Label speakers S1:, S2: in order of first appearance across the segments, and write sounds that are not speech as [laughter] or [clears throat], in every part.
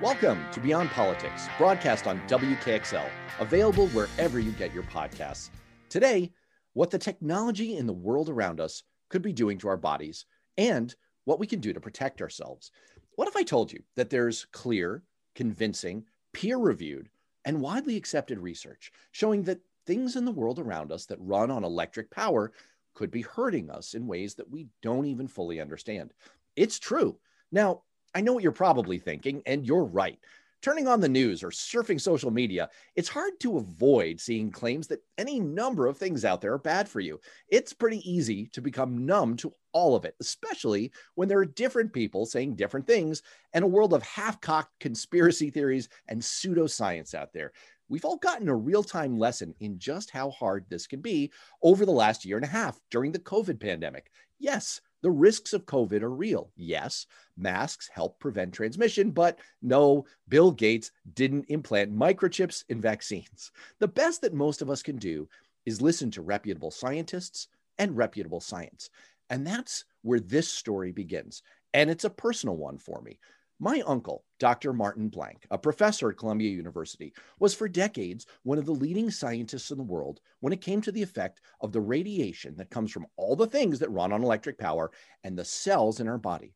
S1: Welcome to Beyond Politics, broadcast on WKXL, available wherever you get your podcasts. Today, what the technology in the world around us could be doing to our bodies and what we can do to protect ourselves. What if I told you that there's clear, convincing, peer reviewed, and widely accepted research showing that things in the world around us that run on electric power could be hurting us in ways that we don't even fully understand? It's true. Now, I know what you're probably thinking, and you're right turning on the news or surfing social media, it's hard to avoid seeing claims that any number of things out there are bad for you. It's pretty easy to become numb to all of it, especially when there are different people saying different things and a world of half cocked conspiracy theories and pseudoscience out there. We've all gotten a real time lesson in just how hard this can be over the last year and a half during the COVID pandemic. Yes, the risks of COVID are real. Yes, masks help prevent transmission, but no, Bill Gates didn't implant microchips in vaccines. The best that most of us can do is listen to reputable scientists and reputable science. And that's where this story begins. And it's a personal one for me. My uncle, Dr. Martin Blank, a professor at Columbia University, was for decades one of the leading scientists in the world when it came to the effect of the radiation that comes from all the things that run on electric power and the cells in our body.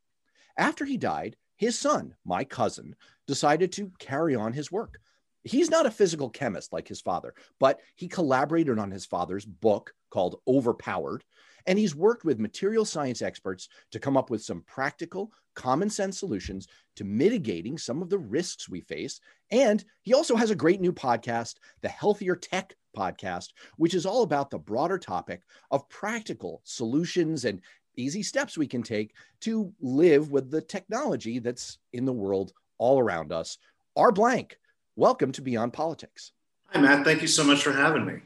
S1: After he died, his son, my cousin, decided to carry on his work. He's not a physical chemist like his father, but he collaborated on his father's book called Overpowered, and he's worked with material science experts to come up with some practical, common sense solutions to mitigating some of the risks we face. And he also has a great new podcast, the Healthier Tech podcast, which is all about the broader topic of practical solutions and easy steps we can take to live with the technology that's in the world all around us. R. Blank, welcome to Beyond Politics.
S2: Hi, Matt. Thank you so much for having me.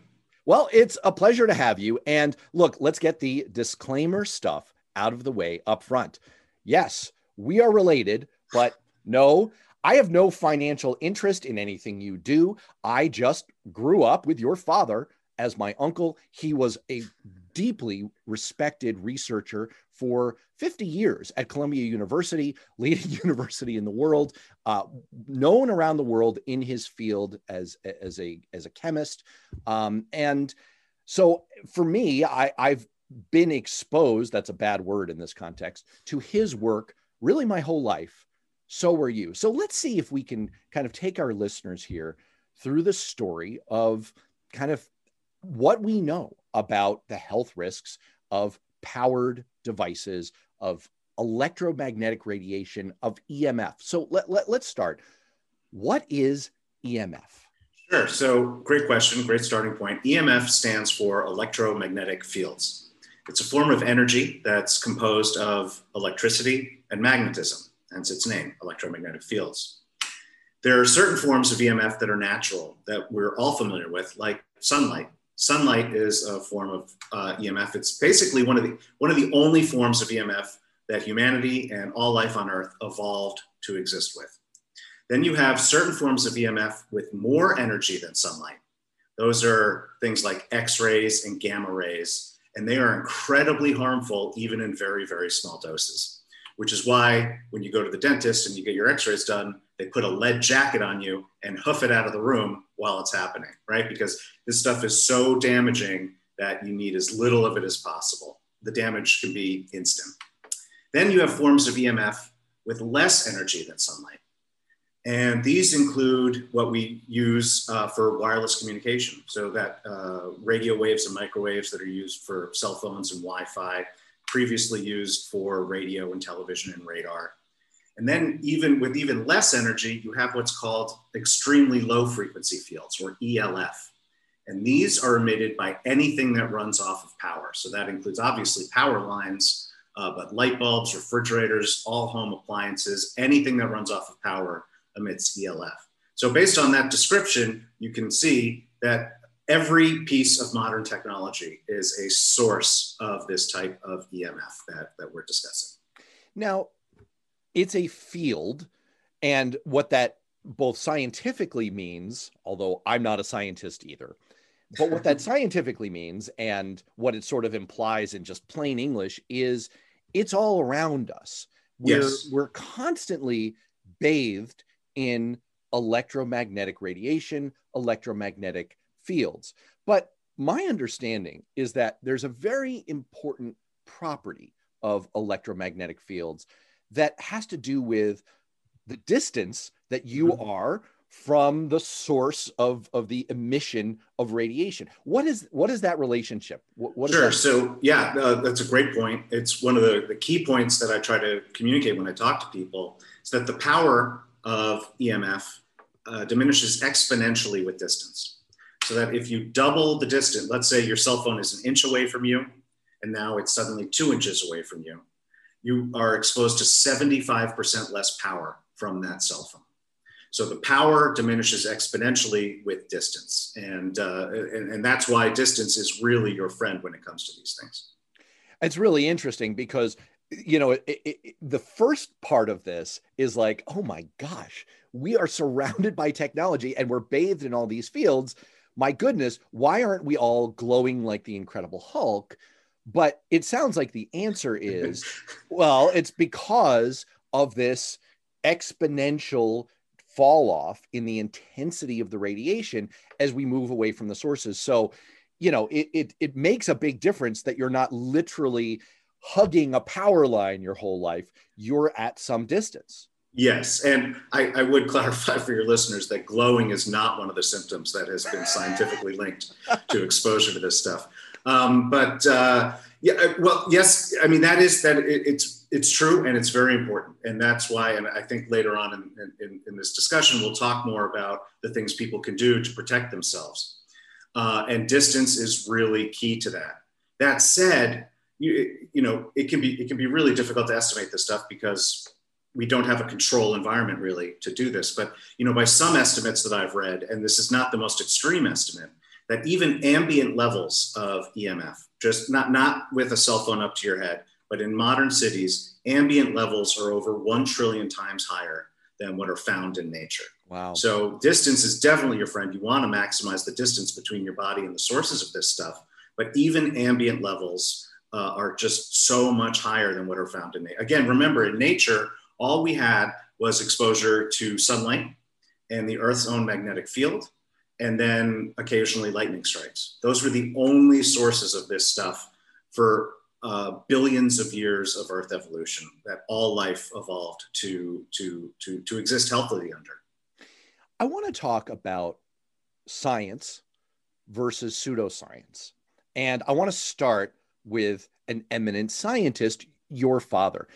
S1: Well, it's a pleasure to have you. And look, let's get the disclaimer stuff out of the way up front. Yes, we are related, but no, I have no financial interest in anything you do. I just grew up with your father as my uncle. He was a deeply respected researcher for 50 years at Columbia University, [laughs] leading [laughs] university in the world, uh, known around the world in his field as, as, a, as a chemist. Um, and so for me, I, I've been exposed, that's a bad word in this context, to his work really my whole life. So were you. So let's see if we can kind of take our listeners here through the story of kind of what we know about the health risks of powered devices, of electromagnetic radiation, of EMF. So let, let, let's start. What is EMF?
S2: Sure. So, great question, great starting point. EMF stands for electromagnetic fields. It's a form of energy that's composed of electricity and magnetism, hence its name, electromagnetic fields. There are certain forms of EMF that are natural that we're all familiar with, like sunlight sunlight is a form of uh, EMF. It's basically one of the one of the only forms of EMF that humanity and all life on Earth evolved to exist with. Then you have certain forms of EMF with more energy than sunlight. Those are things like X-rays and gamma rays, and they are incredibly harmful even in very, very small doses. Which is why when you go to the dentist and you get your X-rays done, they put a lead jacket on you and hoof it out of the room while it's happening, right? Because this stuff is so damaging that you need as little of it as possible. The damage can be instant. Then you have forms of EMF with less energy than sunlight. And these include what we use uh, for wireless communication. So that uh, radio waves and microwaves that are used for cell phones and Wi-Fi, previously used for radio and television and radar. And then even with even less energy, you have what's called extremely low frequency fields or ELF. And these are emitted by anything that runs off of power. So that includes obviously power lines, uh, but light bulbs, refrigerators, all home appliances, anything that runs off of power emits ELF. So, based on that description, you can see that every piece of modern technology is a source of this type of EMF that, that we're discussing.
S1: Now, it's a field, and what that both scientifically means, although I'm not a scientist either, but what that [laughs] scientifically means and what it sort of implies in just plain English is it's all around us. We're, yes. we're constantly bathed in electromagnetic radiation, electromagnetic fields. But my understanding is that there's a very important property of electromagnetic fields that has to do with the distance that you mm-hmm. are from the source of, of the emission of radiation. What is what is that relationship? What, what
S2: sure.
S1: That?
S2: So yeah, uh, that's a great point. It's one of the, the key points that I try to communicate when I talk to people is that the power of EMF uh, diminishes exponentially with distance. So that if you double the distance, let's say your cell phone is an inch away from you, and now it's suddenly two inches away from you, you are exposed to 75% less power from that cell phone. So the power diminishes exponentially with distance. And, uh, and, and that's why distance is really your friend when it comes to these things.
S1: It's really interesting because you know, it, it, the first part of this is like, oh my gosh, we are surrounded by technology and we're bathed in all these fields. My goodness, why aren't we all glowing like the Incredible Hulk? But it sounds like the answer [laughs] is well, it's because of this exponential fall off in the intensity of the radiation as we move away from the sources. So, you know, it, it, it makes a big difference that you're not literally hugging a power line your whole life, you're at some distance.
S2: Yes. And I, I, would [laughs] clarify for your listeners that glowing is not one of the symptoms that has been scientifically linked to exposure to this stuff. Um, but uh, yeah, uh, well, yes, I mean, that is that it, it's, it's true and it's very important. And that's why, and I think later on in, in, in this discussion, we'll talk more about the things people can do to protect themselves. Uh, and distance is really key to that. That said, you, you know, it can be it can be really difficult to estimate this stuff because we don't have a control environment really to do this. But you know, by some estimates that I've read, and this is not the most extreme estimate, that even ambient levels of EMF, just not not with a cell phone up to your head, but in modern cities, ambient levels are over one trillion times higher than what are found in nature.
S1: Wow.
S2: So distance is definitely your friend. You want to maximize the distance between your body and the sources of this stuff. But even ambient levels uh, are just so much higher than what are found in nature. Again, remember in nature, all we had was exposure to sunlight and the Earth's own magnetic field, and then occasionally lightning strikes. Those were the only sources of this stuff for uh, billions of years of Earth evolution that all life evolved to, to, to, to exist healthily under.
S1: I want to talk about science versus pseudoscience. And I want to start with an eminent scientist, your father.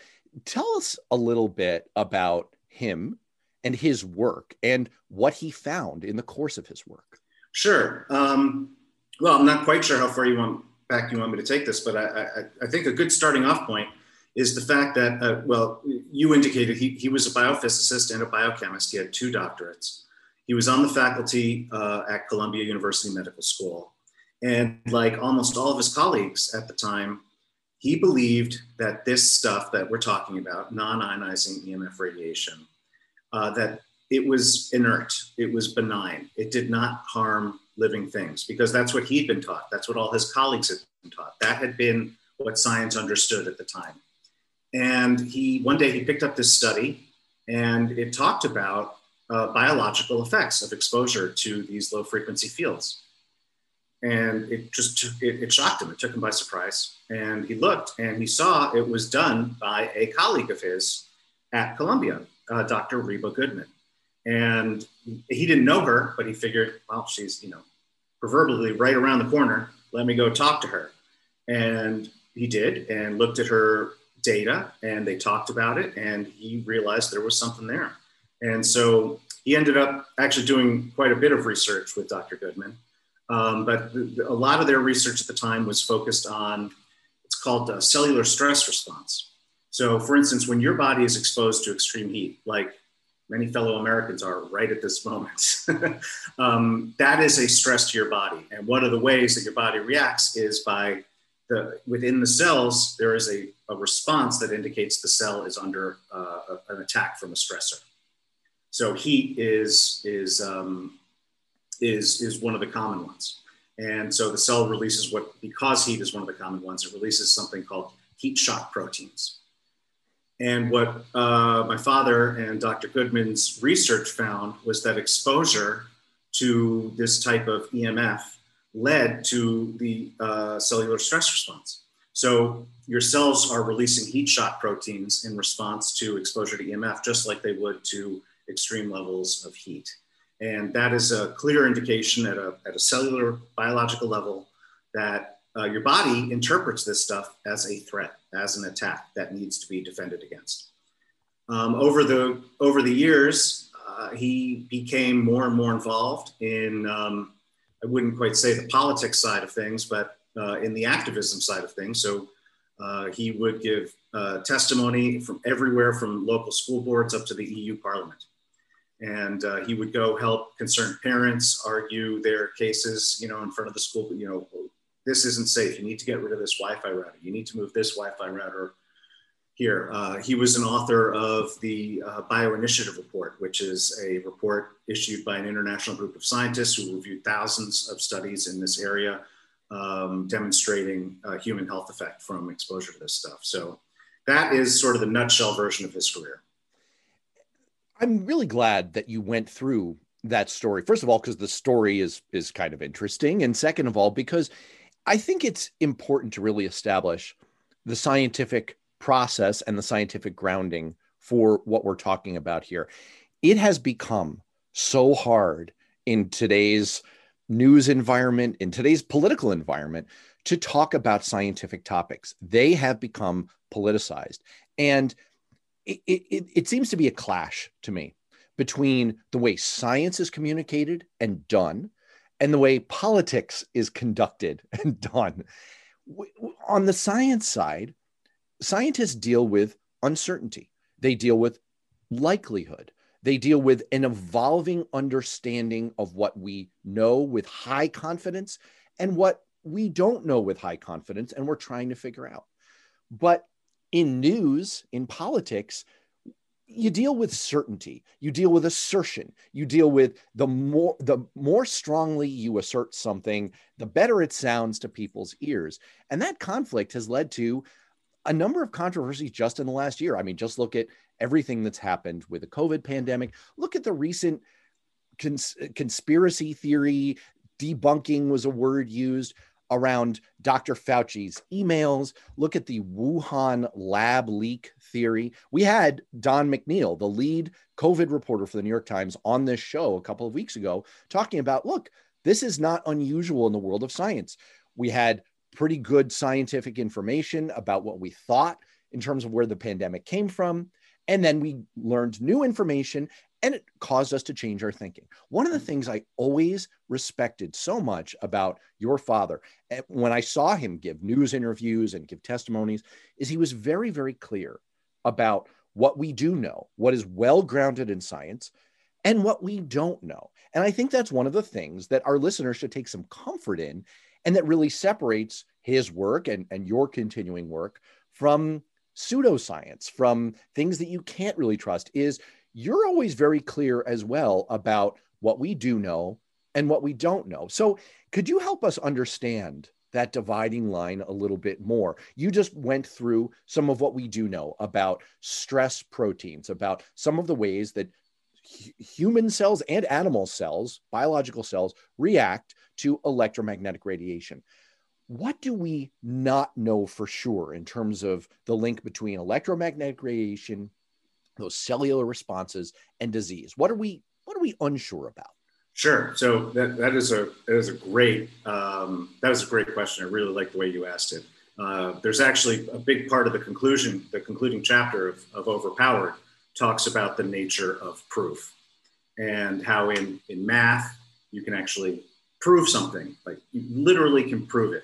S1: Tell us a little bit about him and his work and what he found in the course of his work.
S2: Sure. Um, well, I'm not quite sure how far you want back you want me to take this, but I, I, I think a good starting off point is the fact that, uh, well, you indicated he, he was a biophysicist and a biochemist. He had two doctorates. He was on the faculty uh, at Columbia University Medical School. And like almost all of his colleagues at the time, he believed that this stuff that we're talking about, non-ionizing EMF radiation, uh, that it was inert, it was benign, it did not harm living things because that's what he'd been taught. That's what all his colleagues had been taught. That had been what science understood at the time. And he one day he picked up this study, and it talked about uh, biological effects of exposure to these low frequency fields and it just it, it, shocked him. It took him by surprise. And he looked and he saw it was done by a colleague of his at Columbia, uh, Dr. Reba Goodman. And he didn't know her, but he figured, well, she's you know proverbially right around the corner. Let me go talk to her. And he did, and looked at her data, and they talked about it, and he realized there was something there. And so he ended up actually doing quite a bit of research with Dr. Goodman um, but a lot of their research at the time was focused on, it's called cellular stress response. So, for instance, when your body is exposed to extreme heat, like many fellow Americans are right at this moment, [laughs] um, that is a stress to your body. And one of the ways that your body reacts is by the within the cells, there is a, a response that indicates the cell is under uh, an attack from a stressor. So heat is is um, is is one of the common ones. And so the cell releases what, because heat is one of the common ones, it releases something called heat shock proteins. And what uh, my father and Dr. Goodman's research found was that exposure to this type of EMF led to the uh, cellular stress response. So your cells are releasing heat shock proteins in response to exposure to EMF, just like they would to extreme levels of heat. And that is a clear indication at a, at a cellular biological level that uh, your body interprets this stuff as a threat, as an attack that needs to be defended against. Um, over, the, over the years, uh, he became more and more involved in, um, I wouldn't quite say the politics side of things, but uh, in the activism side of things. So uh, he would give uh, testimony from everywhere from local school boards up to the EU Parliament and uh, he would go help concerned parents argue their cases, you know, in front of the school. You know, this isn't safe. You need to get rid of this Wi-Fi router. You need to move this Wi-Fi router here. Uh, he was an author of the uh, Bioinitiative Report, which is a report issued by an international group of scientists who reviewed thousands of studies in this area, um, demonstrating human health effect from exposure to this stuff. So that is sort of the nutshell version of his career.
S1: I'm really glad that you went through that story. First of all, because the story is is kind of interesting, and second of all, because I think it's important to really establish the scientific process and the scientific grounding for what we're talking about here. It has become so hard in today's news environment, in today's political environment, to talk about scientific topics. They have become politicized. And it, it, it seems to be a clash to me between the way science is communicated and done and the way politics is conducted [laughs] and done. On the science side, scientists deal with uncertainty, they deal with likelihood, they deal with an evolving understanding of what we know with high confidence and what we don't know with high confidence, and we're trying to figure out. But in news, in politics, you deal with certainty you deal with assertion you deal with the more the more strongly you assert something the better it sounds to people's ears. And that conflict has led to a number of controversies just in the last year. I mean just look at everything that's happened with the covid pandemic. Look at the recent cons- conspiracy theory. Debunking was a word used around Dr. Fauci's emails. Look at the Wuhan lab leak theory. We had Don McNeil, the lead COVID reporter for the New York Times, on this show a couple of weeks ago, talking about look, this is not unusual in the world of science. We had pretty good scientific information about what we thought in terms of where the pandemic came from. And then we learned new information and it caused us to change our thinking. One of the things I always respected so much about your father, eh, when I saw him give news interviews and give testimonies, is he was very, very clear about what we do know, what is well grounded in science, and what we don't know. And I think that's one of the things that our listeners should take some comfort in and that really separates his work and, and your continuing work from pseudoscience, from things that you can't really trust, is you're always very clear as well about what we do know and what we don't know. So, could you help us understand that dividing line a little bit more? You just went through some of what we do know about stress proteins, about some of the ways that human cells and animal cells, biological cells, react to electromagnetic radiation. What do we not know for sure in terms of the link between electromagnetic radiation those cellular responses and disease? What are we what are we unsure about?
S2: Sure. So that, that is a that is a great um, that was a great question. I really like the way you asked it. Uh, there's actually a big part of the conclusion, the concluding chapter of, of Overpowered talks about the nature of proof and how in, in math you can actually prove something, like you literally can prove it.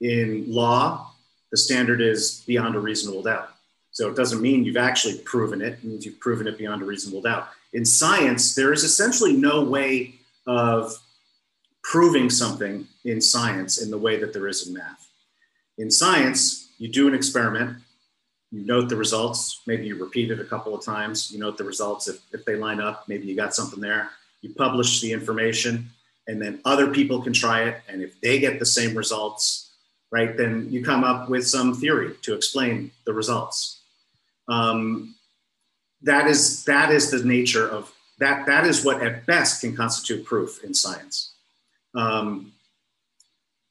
S2: In law, the standard is beyond a reasonable doubt. So it doesn't mean you've actually proven it, it means you've proven it beyond a reasonable doubt. In science, there is essentially no way of proving something in science in the way that there is in math. In science, you do an experiment, you note the results, maybe you repeat it a couple of times, you note the results. If, if they line up, maybe you got something there. You publish the information, and then other people can try it. And if they get the same results, right, then you come up with some theory to explain the results. Um, that is that is the nature of that. That is what at best can constitute proof in science. Um,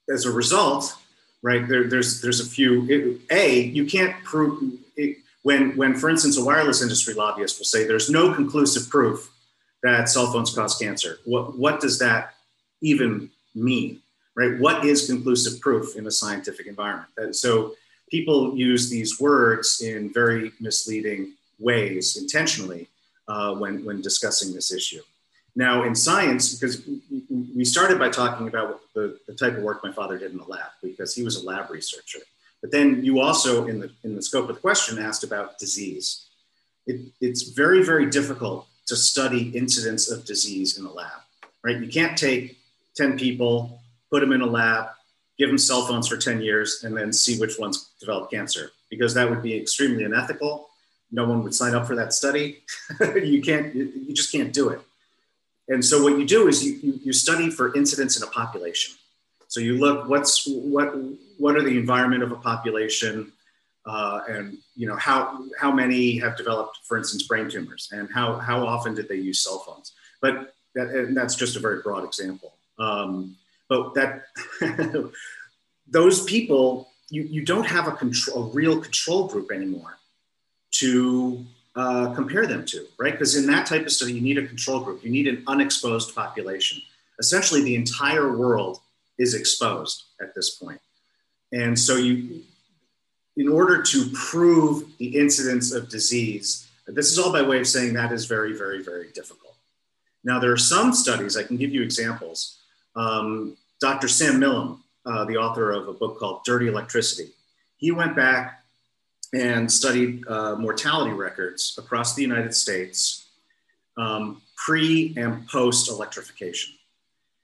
S2: as a result, right there, there's there's a few. It, a you can't prove it, when when for instance a wireless industry lobbyist will say there's no conclusive proof that cell phones cause cancer. What what does that even mean? Right? What is conclusive proof in a scientific environment? So people use these words in very misleading ways intentionally uh, when, when discussing this issue. Now, in science, because we started by talking about the, the type of work my father did in the lab, because he was a lab researcher. But then you also, in the, in the scope of the question, asked about disease. It, it's very, very difficult to study incidence of disease in the lab, right? You can't take 10 people, put them in a lab, give them cell phones for 10 years, and then see which ones develop cancer, because that would be extremely unethical. No one would sign up for that study. [laughs] you can't, you just can't do it. And so what you do is you, you, study for incidence in a population. So you look what's what what are the environment of a population, uh, and you know how how many have developed, for instance, brain tumors, and how how often did they use cell phones? But that, that's just a very broad example. Um, but that [laughs] those people, you, you don't have a control, a real control group anymore to uh, compare them to, right? Because in that type of study, you need a control group. You need an unexposed population. Essentially, the entire world is exposed at this point. And so you, in order to prove the incidence of disease, this is all by way of saying that is very, very, very difficult. Now, there are some studies, I can give you examples. Um, Dr. Sam Milham, uh, the author of a book called Dirty Electricity, he went back and studied uh, mortality records across the United States um, pre and post electrification.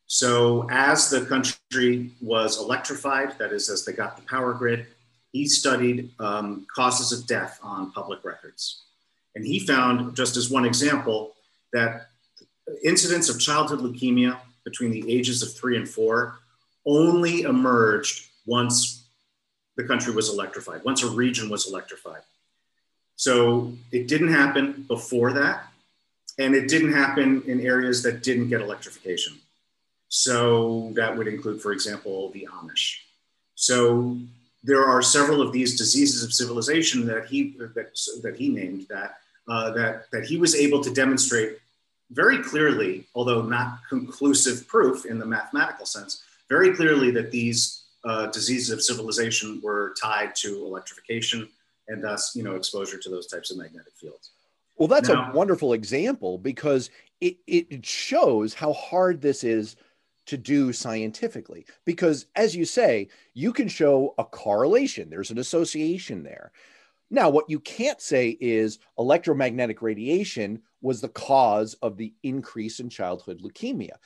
S2: So, as the country was electrified, that is, as they got the power grid, he studied um, causes of death on public records. And he found, just as one example, that incidence of childhood leukemia between the ages of three and four only emerged once the country was electrified, once a region was electrified. So it didn't happen before that, and it didn't happen in areas that didn't get electrification. So that would include, for example, the Amish. So there are several of these diseases of civilization that he that, that he named that uh, that that he was able to demonstrate very clearly, although not conclusive proof in the mathematical sense, very clearly that these uh, diseases of civilization were tied to electrification and thus, you know, exposure to those types of magnetic fields.
S1: Well, that's now, a wonderful example because it, it shows how hard this is to do scientifically. Because as you say, you can show a correlation, there's an association there. Now, what you can't say is electromagnetic radiation was the cause of the increase in childhood leukemia.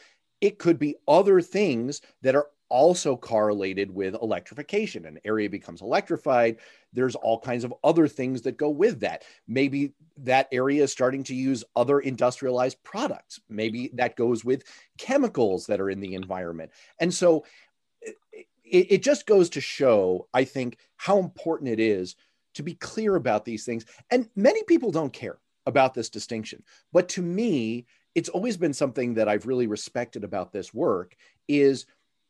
S1: It could be other things that are also correlated with electrification. An area becomes electrified. There's all kinds of other things that go with that. Maybe that area is starting to use other industrialized products. Maybe that goes with chemicals that are in the environment. And so it, it just goes to show, I think, how important it is to be clear about these things. And many people don't care about this distinction. But to me, it's always been something that I've really respected about this work is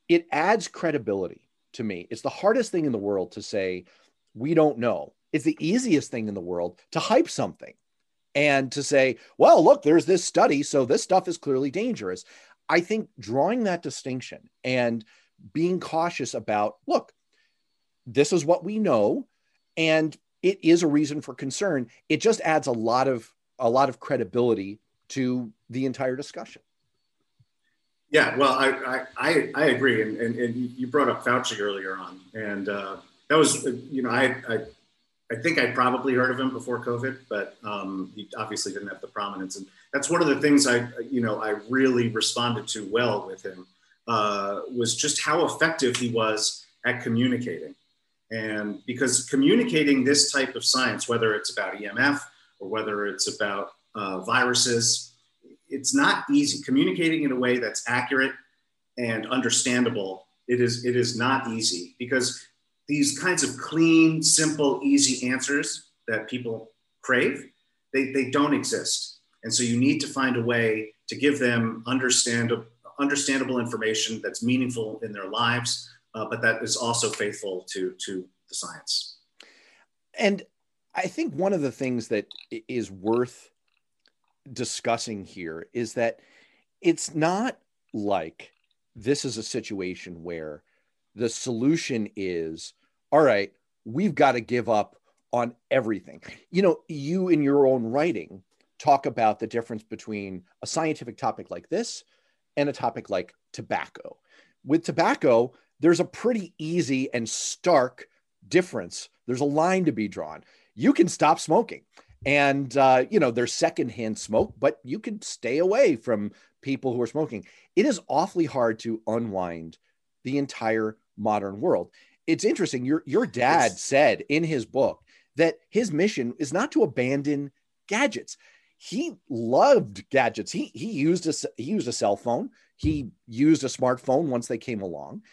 S1: it adds credibility to me. It's the hardest thing in the world to say we don't know. It's the easiest thing in the world to hype something and to say, well, look, there's this study, so this stuff is clearly dangerous. I think drawing that distinction and being cautious about, look, this is what we know and it is a reason for concern. It just adds a lot of a lot of credibility to the entire discussion.
S2: Yeah, well, I I, I agree, and, and, and you brought up Fauci earlier on, and uh, that was, you know, I, I, I think I probably heard of him before COVID, but um, he obviously didn't have the prominence. And that's one of the things I, you know, I really responded to well with him uh, was just how effective he was at communicating. And because communicating this type of science, whether it's about EMF or whether it's about uh, viruses, it's not easy. Communicating in a way that's accurate and understandable, it is, it is not easy because these kinds of clean, simple, easy answers that people crave, they, they don't exist. And so you need to find a way to give them understandable, understandable information that's meaningful in their lives, uh, but that is also faithful to, to the science.
S1: And I think one of the things that is worth discussing here is that it's not like this is a situation where the solution is all right, we've got to give up on everything. You know, you in your own writing talk about the difference between a scientific topic like this and a topic like tobacco. With tobacco, there's a pretty easy and stark difference. There's a line to be drawn. You can stop smoking. And, uh, you know, there's secondhand smoke, but you can stay away from people who are smoking. It is awfully hard to unwind the entire modern world. It's interesting. Your, your dad it's... said in his book that his mission is not to abandon gadgets. He loved gadgets. He, he used a, he used a cell phone. He used a smartphone once they came along.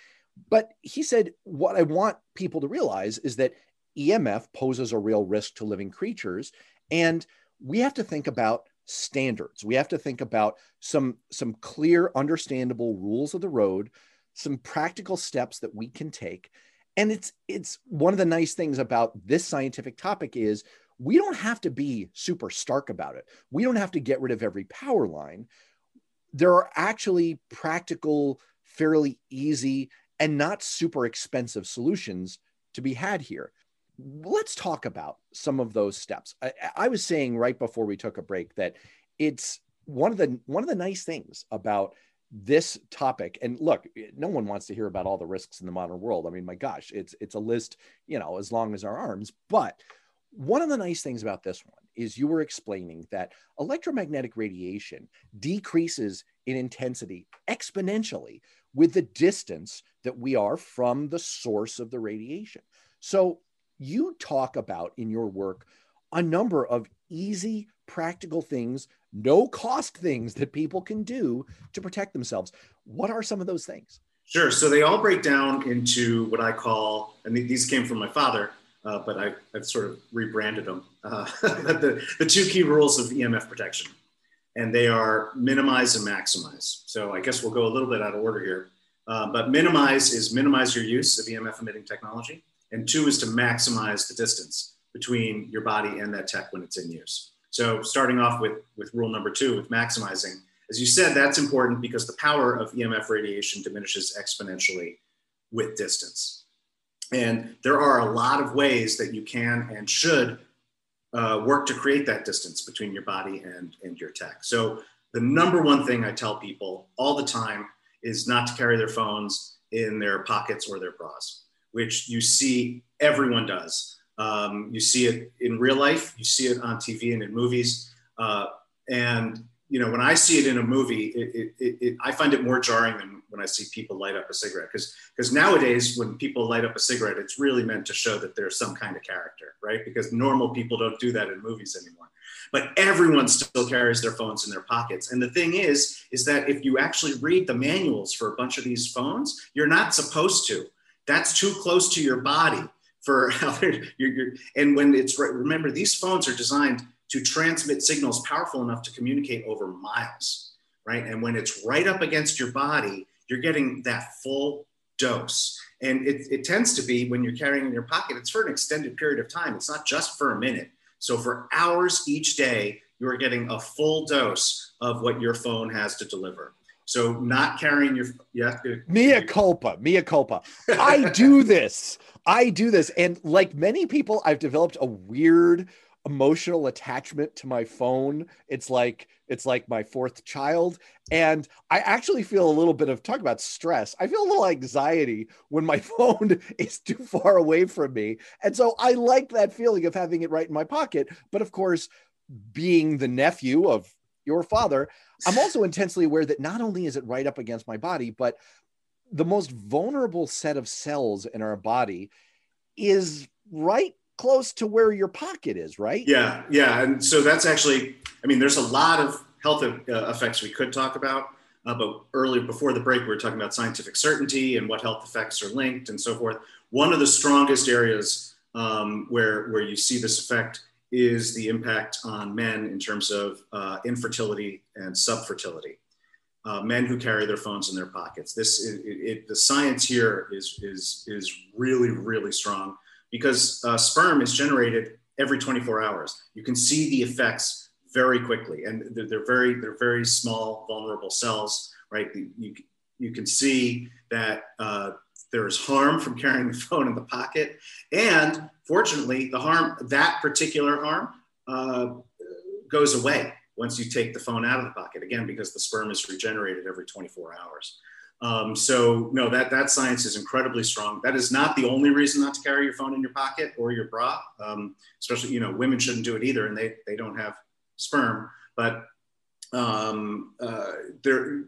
S1: But he said, what I want people to realize is that EMF poses a real risk to living creatures. And we have to think about standards. We have to think about some, some clear, understandable rules of the road, some practical steps that we can take. And it's it's one of the nice things about this scientific topic is we don't have to be super stark about it. We don't have to get rid of every power line. There are actually practical, fairly easy, and not super expensive solutions to be had here let's talk about some of those steps. I, I, was saying right before we took a break that it's one of the one of the nice things about this topic. And look, no one wants to hear about all the risks in the modern world. I mean, my gosh, it's it's a list, you know, as long as our arms. But one of the nice things about this one is you were explaining that electromagnetic radiation decreases in intensity exponentially with the distance that we are from the source of the radiation. So you talk about in your work a number of easy, practical things, no cost things that people can do to protect themselves. What are some of those things?
S2: Sure. So they all break down into what I call, and these came from my father, uh, but I, have sort of rebranded them. Uh, [laughs] the, the two key rules of EMF protection, and they are minimize and maximize. So I guess we'll go a little bit out of order here. Uh, but minimize is minimize your use of EMF emitting technology. And two is to maximize the distance between your body and that tech when it's in use. So starting off with, with rule number two, with maximizing, as you said, that's important because the power of EMF radiation diminishes exponentially with distance. And there are a lot of ways that you can and should uh, work to create that distance between your body and, and your tech. So the number one thing I tell people all the time is not to carry their phones in their pockets or their bras which you see everyone does. Um, you see it in real life, you see it on TV and in movies. Uh, and you know, when I see it in a movie, it, it, it, I find it more jarring than when I see people light up a cigarette. Because because nowadays, when people light up a cigarette, it's really meant to show that there's some kind of character, right? Because normal people don't do that in movies anymore. But everyone still carries their phones in their pockets. And the thing is, is that if you actually read the manuals for a bunch of these phones, you're not supposed to that's too close to your body for [laughs] how you're, you're, and when it's remember these phones are designed to transmit signals powerful enough to communicate over miles right and when it's right up against your body you're getting that full dose and it, it tends to be when you're carrying in your pocket it's for an extended period of time it's not just for a minute so for hours each day you're getting a full dose of what your phone has to deliver so not carrying your yeah.
S1: Mea culpa, mea culpa. I do this. I do this, and like many people, I've developed a weird emotional attachment to my phone. It's like it's like my fourth child. And I actually feel a little bit of talk about stress. I feel a little anxiety when my [laughs] phone is too far away from me. And so I like that feeling of having it right in my pocket. But of course, being the nephew of your father, I'm also [sighs] intensely aware that not only is it right up against my body, but the most vulnerable set of cells in our body is right close to where your pocket is, right?
S2: Yeah, yeah. And so that's actually, I mean, there's a lot of health uh, effects we could talk about. Uh, but earlier, before the break, we were talking about scientific certainty and what health effects are linked and so forth. One of the strongest areas um, where, where you see this effect is the impact on men in terms of uh, infertility and subfertility. Uh, men who carry their phones in their pockets. This, it, it, the science here is, is, is really, really strong because uh, sperm is generated every 24 hours. You can see the effects very quickly, and they're, they're very they're very small, vulnerable cells, right? You, you can see that uh, there is harm from carrying the phone in the pocket, and fortunately, the harm that particular harm uh, goes away once you take the phone out of the pocket again because the sperm is regenerated every 24 hours. Um, so no, that that science is incredibly strong. That is not the only reason not to carry your phone in your pocket or your bra. Um, especially, you know, women shouldn't do it either, and they they don't have sperm. But um, uh, there,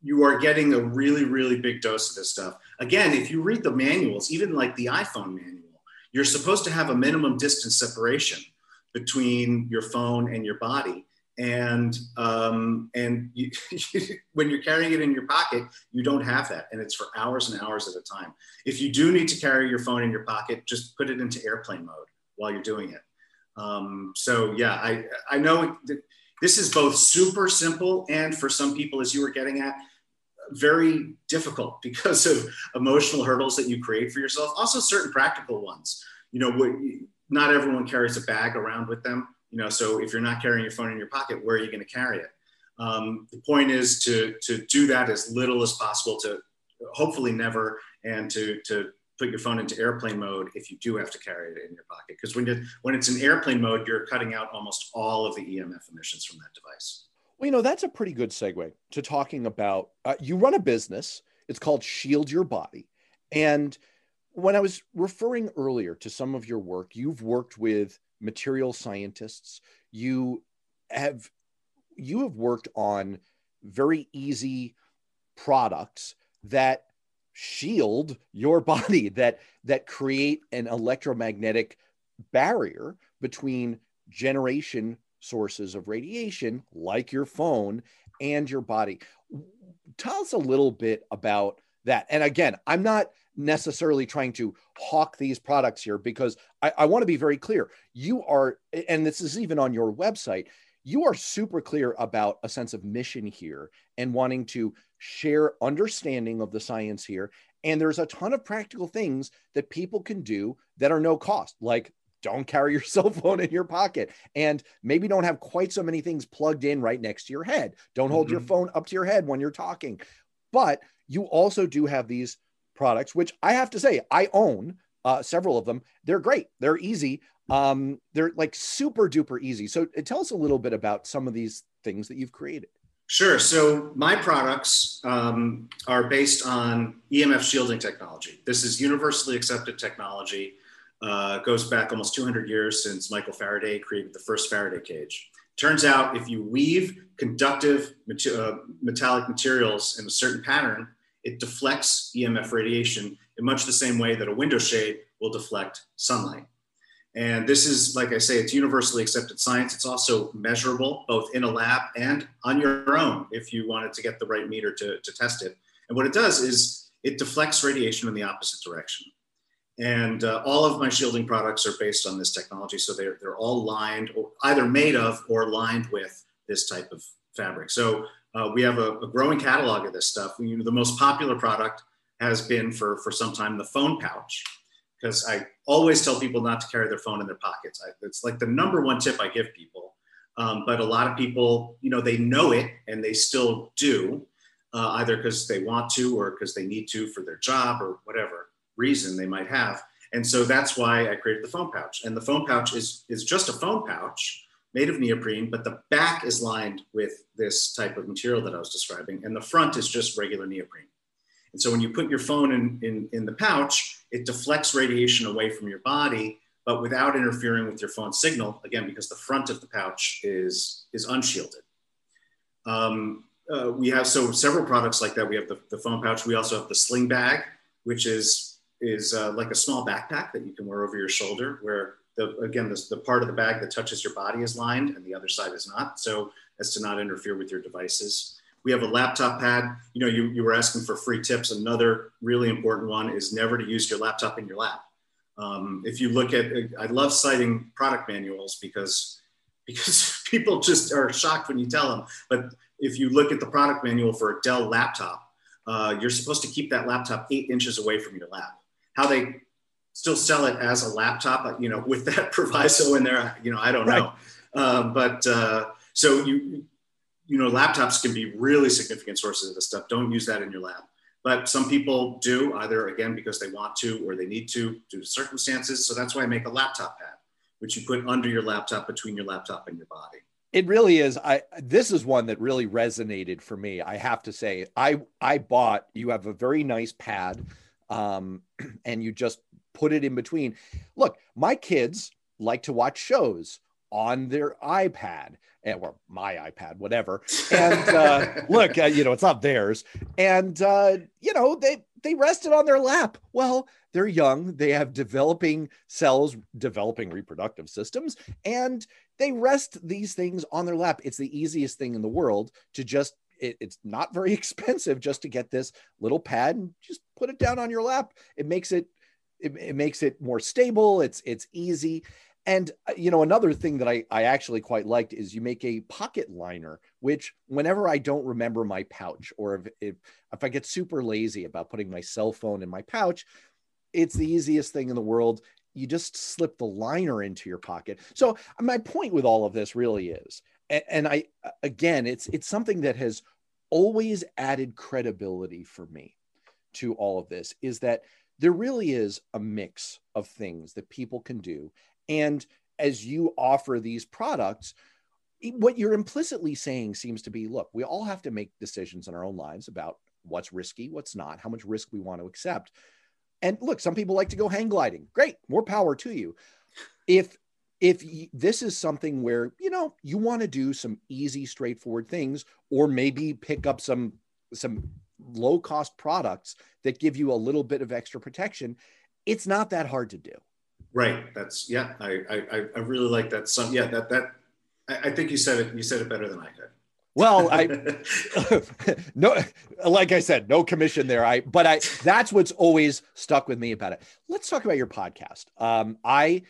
S2: you are getting a really really big dose of this stuff. Again, if you read the manuals, even like the iPhone manual, you're supposed to have a minimum distance separation between your phone and your body and um, and you, [laughs] when you're carrying it in your pocket you don't have that and it's for hours and hours at a time. If you do need to carry your phone in your pocket just put it into airplane mode while you're doing it. Um, so yeah i i know this is both super simple and for some people as you were getting at very difficult because of emotional hurdles that you create for yourself. Also certain practical ones. You know what not everyone carries a bag around with them you know, so if you're not carrying your phone in your pocket, where are you going to carry it? Um, the point is to to do that as little as possible, to hopefully never, and to to put your phone into airplane mode if you do have to carry it in your pocket. Because when you when it's in airplane mode, you're cutting out almost all of the EMF emissions from that device.
S1: Well, you know, that's a pretty good segue to talking about. Uh, you run a business. It's called Shield Your Body, and when I was referring earlier to some of your work, you've worked with material scientists. You have you have worked on very easy products that shield your [laughs] body that that create an electromagnetic barrier between generation sources of radiation like your phone and your body tell us a little bit about that and again i'm not necessarily trying to hawk these products here because I, I want to be very clear. You are, and this is even on your website, you are super clear about a sense of mission here and wanting to share understanding of the science here. And there's a ton of practical things that people can do that are no cost, like don't carry your [laughs] cell phone in your pocket and maybe don't have quite so many things plugged in right next to your head. Don't hold mm-hmm. your phone up to your head when you're talking. But you also do have these products, which I have to say, I own uh, several of them. They're great. They're easy. Um, they're like super duper easy. So uh, tell us a little bit about some of these things that you've created.
S2: Sure. So my products um, are based on EMF shielding technology. This is universally accepted technology. Uh, goes back almost 200 years since Michael Faraday created the first Faraday cage. Turns out if you weave conductive uh, metallic materials in a certain pattern, it deflects EMF radiation in much the same way that a window shade will deflect sunlight. And this is, like I say, it's universally accepted science. It's also measurable both in a lab and on your own if you wanted to get the right meter to, to test it. And what it does is it deflects radiation in the opposite direction. And uh, all of my shielding products are based on this technology. So they're, they're all lined, or either made of or lined with this type of fabric. So uh, we have a, a, growing catalog of this stuff. You know, the most popular product has been for, for some time the phone pouch, because I always tell people not to carry their phone in their pockets. I, it's like the number one tip I give people. Um, but a lot of people, you know, they know it and they still do, uh, either because they want to or because they need to for their job or whatever reason they might have. And so that's why I created the phone pouch. And the phone pouch is, is just a phone pouch made of neoprene, but the back is lined with this type of material that I was describing. And the front is just regular neoprene. And so when you put your phone in, in, in the pouch, it deflects radiation away from your body, but without interfering with your phone signal, again, because the front of the pouch is, is unshielded. Um, uh, we have so several products like that. We have the, the phone pouch. We also have the sling bag, which is is uh, like a small backpack that you can wear over your shoulder, where the again the, the part of the bag that touches your body is lined and the other side is not, so as to not interfere with your devices. We have a laptop pad. You know, you, you were asking for free tips. Another really important one is never to use your laptop in your lap. Um, if you look at, I love citing product manuals because [laughs] because people just are shocked when you tell them. But if you look at the product manual for a Dell laptop, uh, you're supposed to keep that laptop eight inches away from your lap. How they still sell it as a laptop, you know, with that [laughs] proviso in there, you know, I don't know. Right. Uh, but uh, so you, you know, laptops can be really significant sources of this stuff. Don't use that in your lab. But some people do, either again because they want to or they need to due to circumstances. So that's why I make a laptop pad, which you put under your laptop between your laptop and your body.
S1: It really is. I this is one that really resonated for me. I have to say, I I bought. You have a very nice pad, um, [clears throat] and you just put it in between. Look, my kids like to watch shows on their iPad eh, or my iPad, whatever. And uh, [laughs] look, uh, you know, it's not theirs. And uh, you know, they they rest it on their lap. Well, they're young, they have developing cells, developing reproductive systems, and they rest these things on their lap. It's the easiest thing in the world to just, it, it's not very [laughs] expensive just to get this little pad and just put it down on your lap. It makes it, it, it makes it more stable. It's, it's easy. And uh, you know, another thing that I, I actually quite liked is you make a pocket liner, which whenever I don't remember my pouch, or if, if, if I get super lazy about putting my cell phone in my pouch, it's the easiest thing in the world. You just slip the liner into your pocket. So my point with all of this really is, and, and I again, it's it's something that has always added credibility for me to all of this is that there really is a mix of things that people can do. And as you offer these products, what you're implicitly saying seems to be look, we all have to make decisions in our own lives about what's risky, what's not, how much risk we want to accept. And look, some people like to go hang gliding. Great, more power to you. If if this is something where you know you want to do some easy, straightforward things, or maybe pick up some some low cost products that give you a little bit of extra protection, it's not that hard to do.
S2: Right. That's yeah. I I, I really like that. Some yeah. That that I, I think you said it. You said it better than I could.
S1: Well, I [laughs] no, like I said, no commission there. I but I that's what's always stuck with me about it. Let's talk about your podcast. Um, I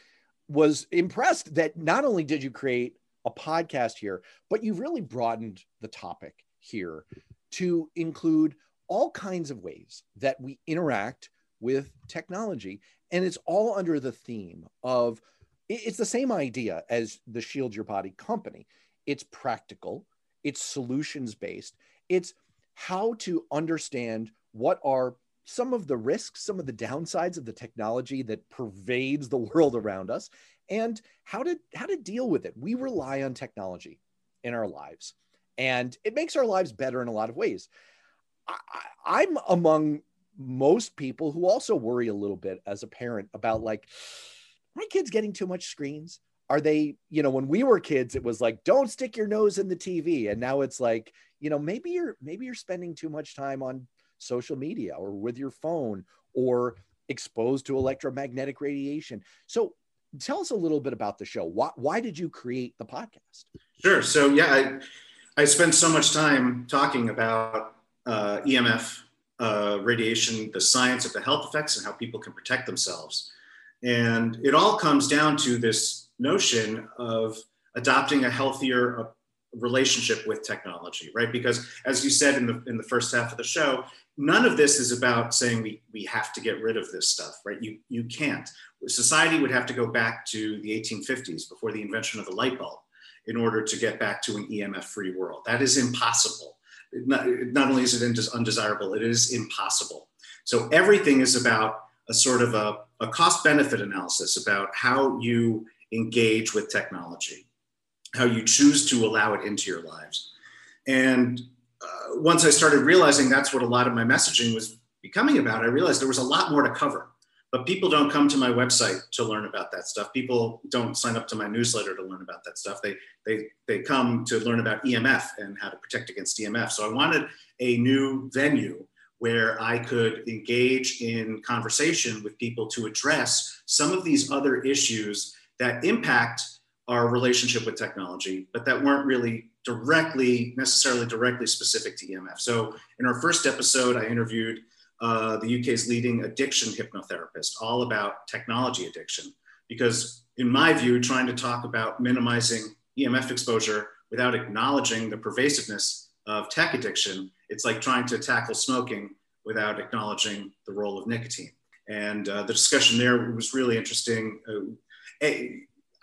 S1: was impressed that not only did you create a podcast here, but you've really broadened the topic here to include all kinds of ways that we interact with technology, and it's all under the theme of it's the same idea as the Shield Your Body company. It's practical it's solutions based, it's how to understand what are some of the risks, some of the downsides of the technology that pervades the [laughs] world around us, and how to how to deal with it. We rely on technology in our lives, and it makes our lives better in a lot of ways. I, I'm among most people who also worry a little bit as a parent about like my kids getting too much screens? Are they you know when we were kids it was like don't stick your nose in the tv and now it's like you know maybe you're maybe you're spending too much time on social media or with your phone or exposed to electromagnetic radiation. So tell us a little bit about the show. Why, why did you create the podcast?
S2: Sure. So yeah i, I spend so much time talking about uh, emf uh, radiation the science of the health effects and how people can protect themselves and it all comes down to this notion of adopting a healthier uh, relationship with technology, right? Because as you said in the in the first half of the show, none of this is about saying we, we have to get rid of this stuff, right? You you can't. Society would have to go back to the 1850s before the invention of the light bulb in order to get back to an EMF-free world. That is impossible. Not, not only is it undesirable, it is impossible. So everything is about a sort of a, a cost benefit analysis about how you engage with technology, how you choose to allow it into your lives. And uh, once I started realizing that's what a lot of my messaging was becoming about, I realized there was a lot more to cover. But people don't come to my website to learn about that stuff. People don't sign up to my newsletter to learn about that stuff. They they they come to learn about EMF and how to protect against EMF. So I wanted a new venue where I could engage in conversation with people to address some of these other issues that impact our relationship with technology, but that weren't really directly, necessarily directly specific to EMF. So in our first episode, I interviewed uh, the UK's leading addiction hypnotherapist, all about technology addiction. Because in my view, trying to talk about minimizing EMF exposure without acknowledging the pervasiveness of tech addiction, it's like trying to tackle smoking without acknowledging the role of nicotine. And uh, the discussion there was really interesting. Uh,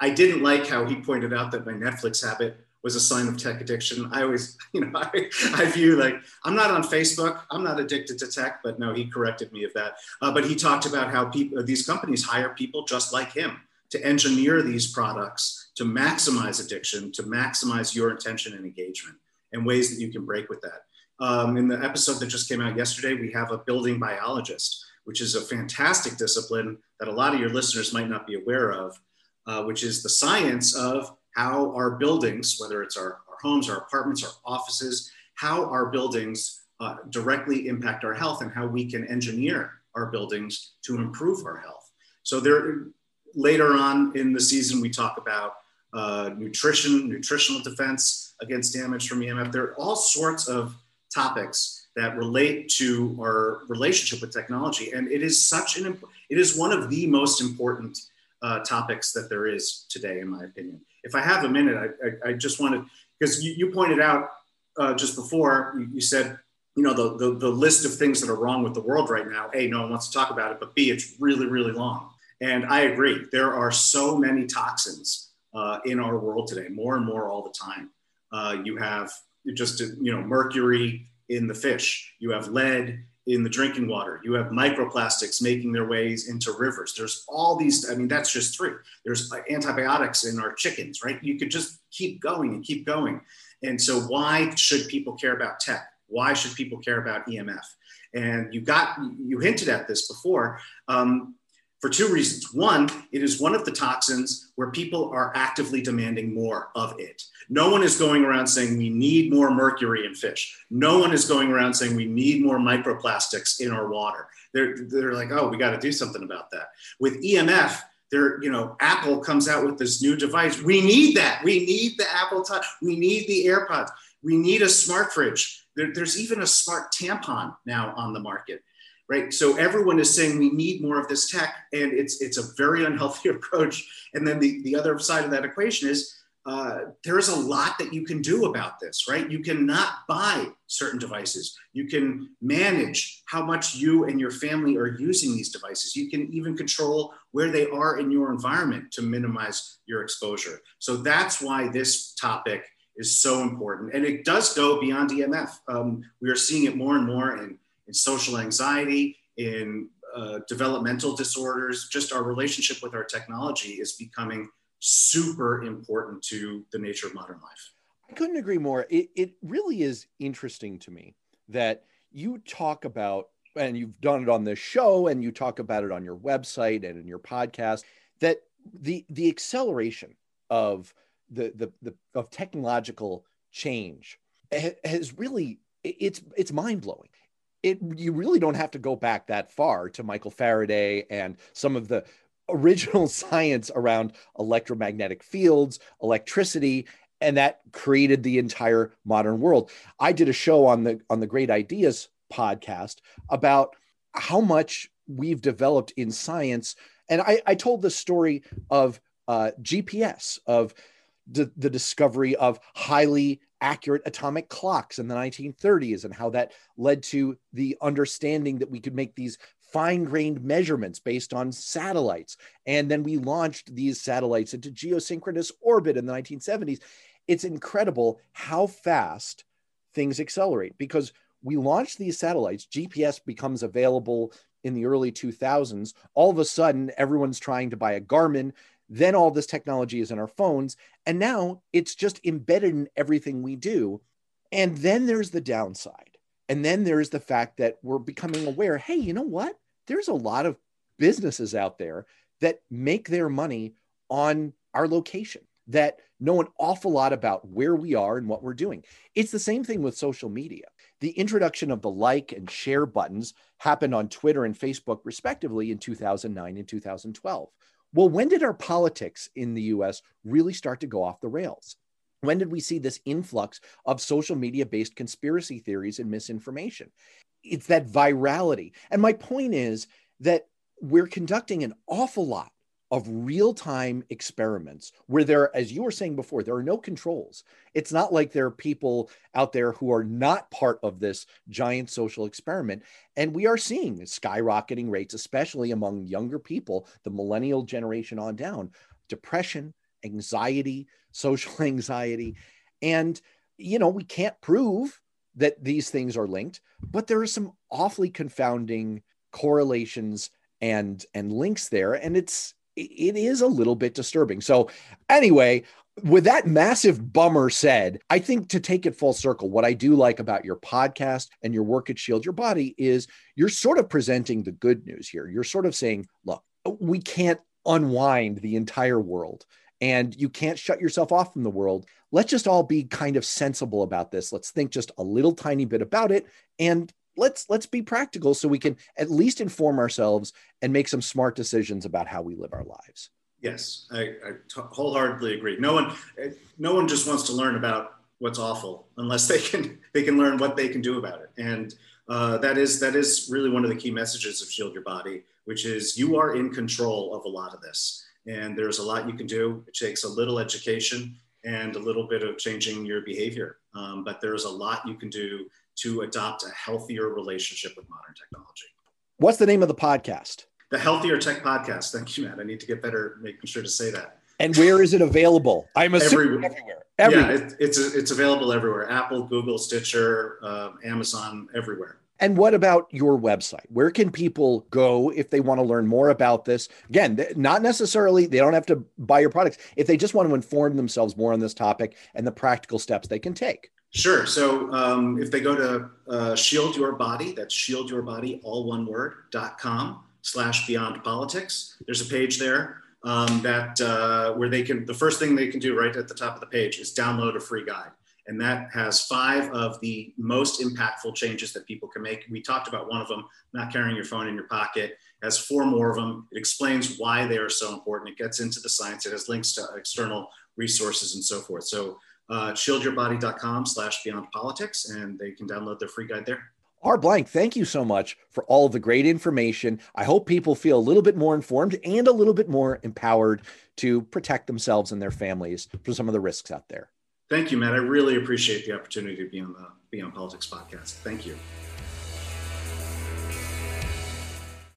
S2: I didn't like how he pointed out that my Netflix habit was a sign of tech addiction. I always, [laughs] you know, I, I view like I'm not on Facebook. I'm not addicted to tech, but no, he corrected me of that. Uh, but he talked about how people, these companies hire people just like him to engineer these products to maximize addiction, to maximize your attention and engagement, and ways that you can break with that. Um, in the episode that just came out yesterday, we have a building biologist, which is a fantastic discipline that a lot of your listeners might not be aware of, uh, which is the science of how our buildings, whether it's our, our homes, our apartments, our offices, how our buildings uh, directly impact our health and how we can engineer our buildings to improve our health. So there, later on in the season, we talk about uh, nutrition, nutritional defense against damage from EMF. There are all sorts of topics that relate to our relationship with technology, and it is such an it is one of the most important uh, topics that there is today, in my opinion if I have a minute, I, I, I just wanted, because you, you, pointed out uh, just before, you, said, you know, the, the, the list of things that are wrong with the world right now, A, no one wants to talk about it, but B, it's really, really long. And I agree. There are so many toxins uh, in our world today, more and more all the time. Uh, you have just, you know, mercury in the fish, you have lead in the drinking water. You have microplastics making their ways into rivers. There's all these, I mean, that's just three. There's antibiotics in our chickens, right? You could just keep going and keep going. And so, why should people care about tech? Why should people care about EMF? And you got, you hinted at this before. Um, for two reasons. One, it is one of the toxins where people are actively demanding more of it. No one is going around saying we need more mercury in fish. No one is going around saying we need more microplastics in our water. They're, they're like, oh, we got to do something about that. With EMF, there, you know, Apple comes out with this new device. We need that. We need the Apple Touch. We need the AirPods. We need a smart fridge. There, there's even a smart tampon now on the market right? So everyone is saying we need more of this tech, and it's it's a very unhealthy [laughs] approach. And then the, the other side of that equation is uh, there is a lot that you can do about this, right? You cannot buy certain devices. You can manage how much you and your family are using these devices. You can even control where they are in your environment to minimize your exposure. So that's why this topic is so important. And it does go beyond EMF. Um, we are seeing it more and more in in social anxiety, in uh, developmental disorders. Just our relationship with our technology is becoming super important to the nature of modern life.
S1: I couldn't agree more. It, it really is interesting to me that you talk about, and you've done it on this show, and you talk about it on your website and in your podcast, that the the acceleration of the the, the of technological change has really it's it's mind blowing it you really don't have to go back that far to Michael Faraday and some of the original [laughs] science around electromagnetic fields, electricity, and that created the entire modern world. I did a show on the on the Great Ideas podcast about how much we've developed in science, and I, I told the story of uh, GPS of the, the discovery of highly accurate atomic clocks in the 1930s and how that led to the understanding that we could make these fine grained measurements based on satellites. And then we launched these satellites into geosynchronous orbit in the 1970s. It's incredible how fast things accelerate because we launch these satellites, GPS becomes available in the early 2000s, all of a sudden everyone's trying to buy a Garmin. Then all this technology is in our phones. And now it's just embedded in everything we do. And then there's the downside. And then there's the fact that we're becoming aware hey, you know what? There's a lot of businesses out there that make their money on our location that know an awful lot about where we are and what we're doing. It's the same thing with social media. The introduction of the like and share buttons happened on Twitter and Facebook, respectively, in 2009 and 2012. Well, when did our politics in the US really start to go off the rails? When did we see this influx of social media based conspiracy theories and misinformation? It's that virality. And my point is that we're conducting an awful lot of real time experiments where there, as you were saying before, there are no controls. It's not like there are people out there who are not part of this giant social experiment. And we are seeing skyrocketing rates, especially among younger people, the millennial generation on down, depression, anxiety, social [laughs] anxiety. And, you know, we can't prove that these things are linked, but there are some awfully confounding correlations and and links there and it's it is a little bit disturbing. So, anyway, with that massive bummer said, I think to take it full circle, what I do like about your podcast and your work at Shield Your Body is you're sort of presenting the good news here. You're sort of saying, look, we can't unwind the entire world and you can't shut yourself off from the world. Let's just all be kind of sensible about this. Let's think just a little tiny bit about it and let's let's be practical so we can at least inform ourselves and make some smart decisions about how we live our lives.
S2: Yes I, I t- wholeheartedly agree. No one no one just wants to learn about what's awful unless they can they can learn what they can do about it. And uh, that is that is really one of the key messages of shield your body which is you are in control of a lot of this. And there's a lot you can do. It takes a little education and a little bit of changing your behavior um, but there's a lot you can do to adopt a healthier relationship with modern technology.
S1: What's the name of the podcast?
S2: The Healthier Tech Podcast. Thank you, Matt. I need to get better making sure to say that.
S1: And where is it available? I'm assuming everywhere.
S2: everywhere. Yeah, it, it's it's available everywhere. Apple, Google, Stitcher, uh, Amazon, everywhere.
S1: And what about your website? Where can people go if they want to learn more about this? Again, not necessarily, they don't have to buy your products. If they just want to inform themselves more on this topic and the practical steps they can take.
S2: Sure. So um, if they go to uh, Shield Your Body, that's Shield Your Body, all one word, dot com slash beyond politics, there's a page there um, that uh, where they can, the first thing they can do right at the top of the page is download a free guide. And that has five of the most impactful changes that people can make. We talked about one of them, not carrying your phone in your pocket. It has four more of them. It explains why they are so important. It gets into the science. It has links to external resources and so forth. So uh, shieldyourbody.com slash beyond politics, and they can download their free guide there.
S1: R. Blank, thank you so much for all the great information. I hope people feel a little bit more informed and a little bit more empowered to protect themselves and their families from some of the risks out there.
S2: Thank you, Matt. I really appreciate the opportunity to be on the Beyond Politics podcast. Thank you.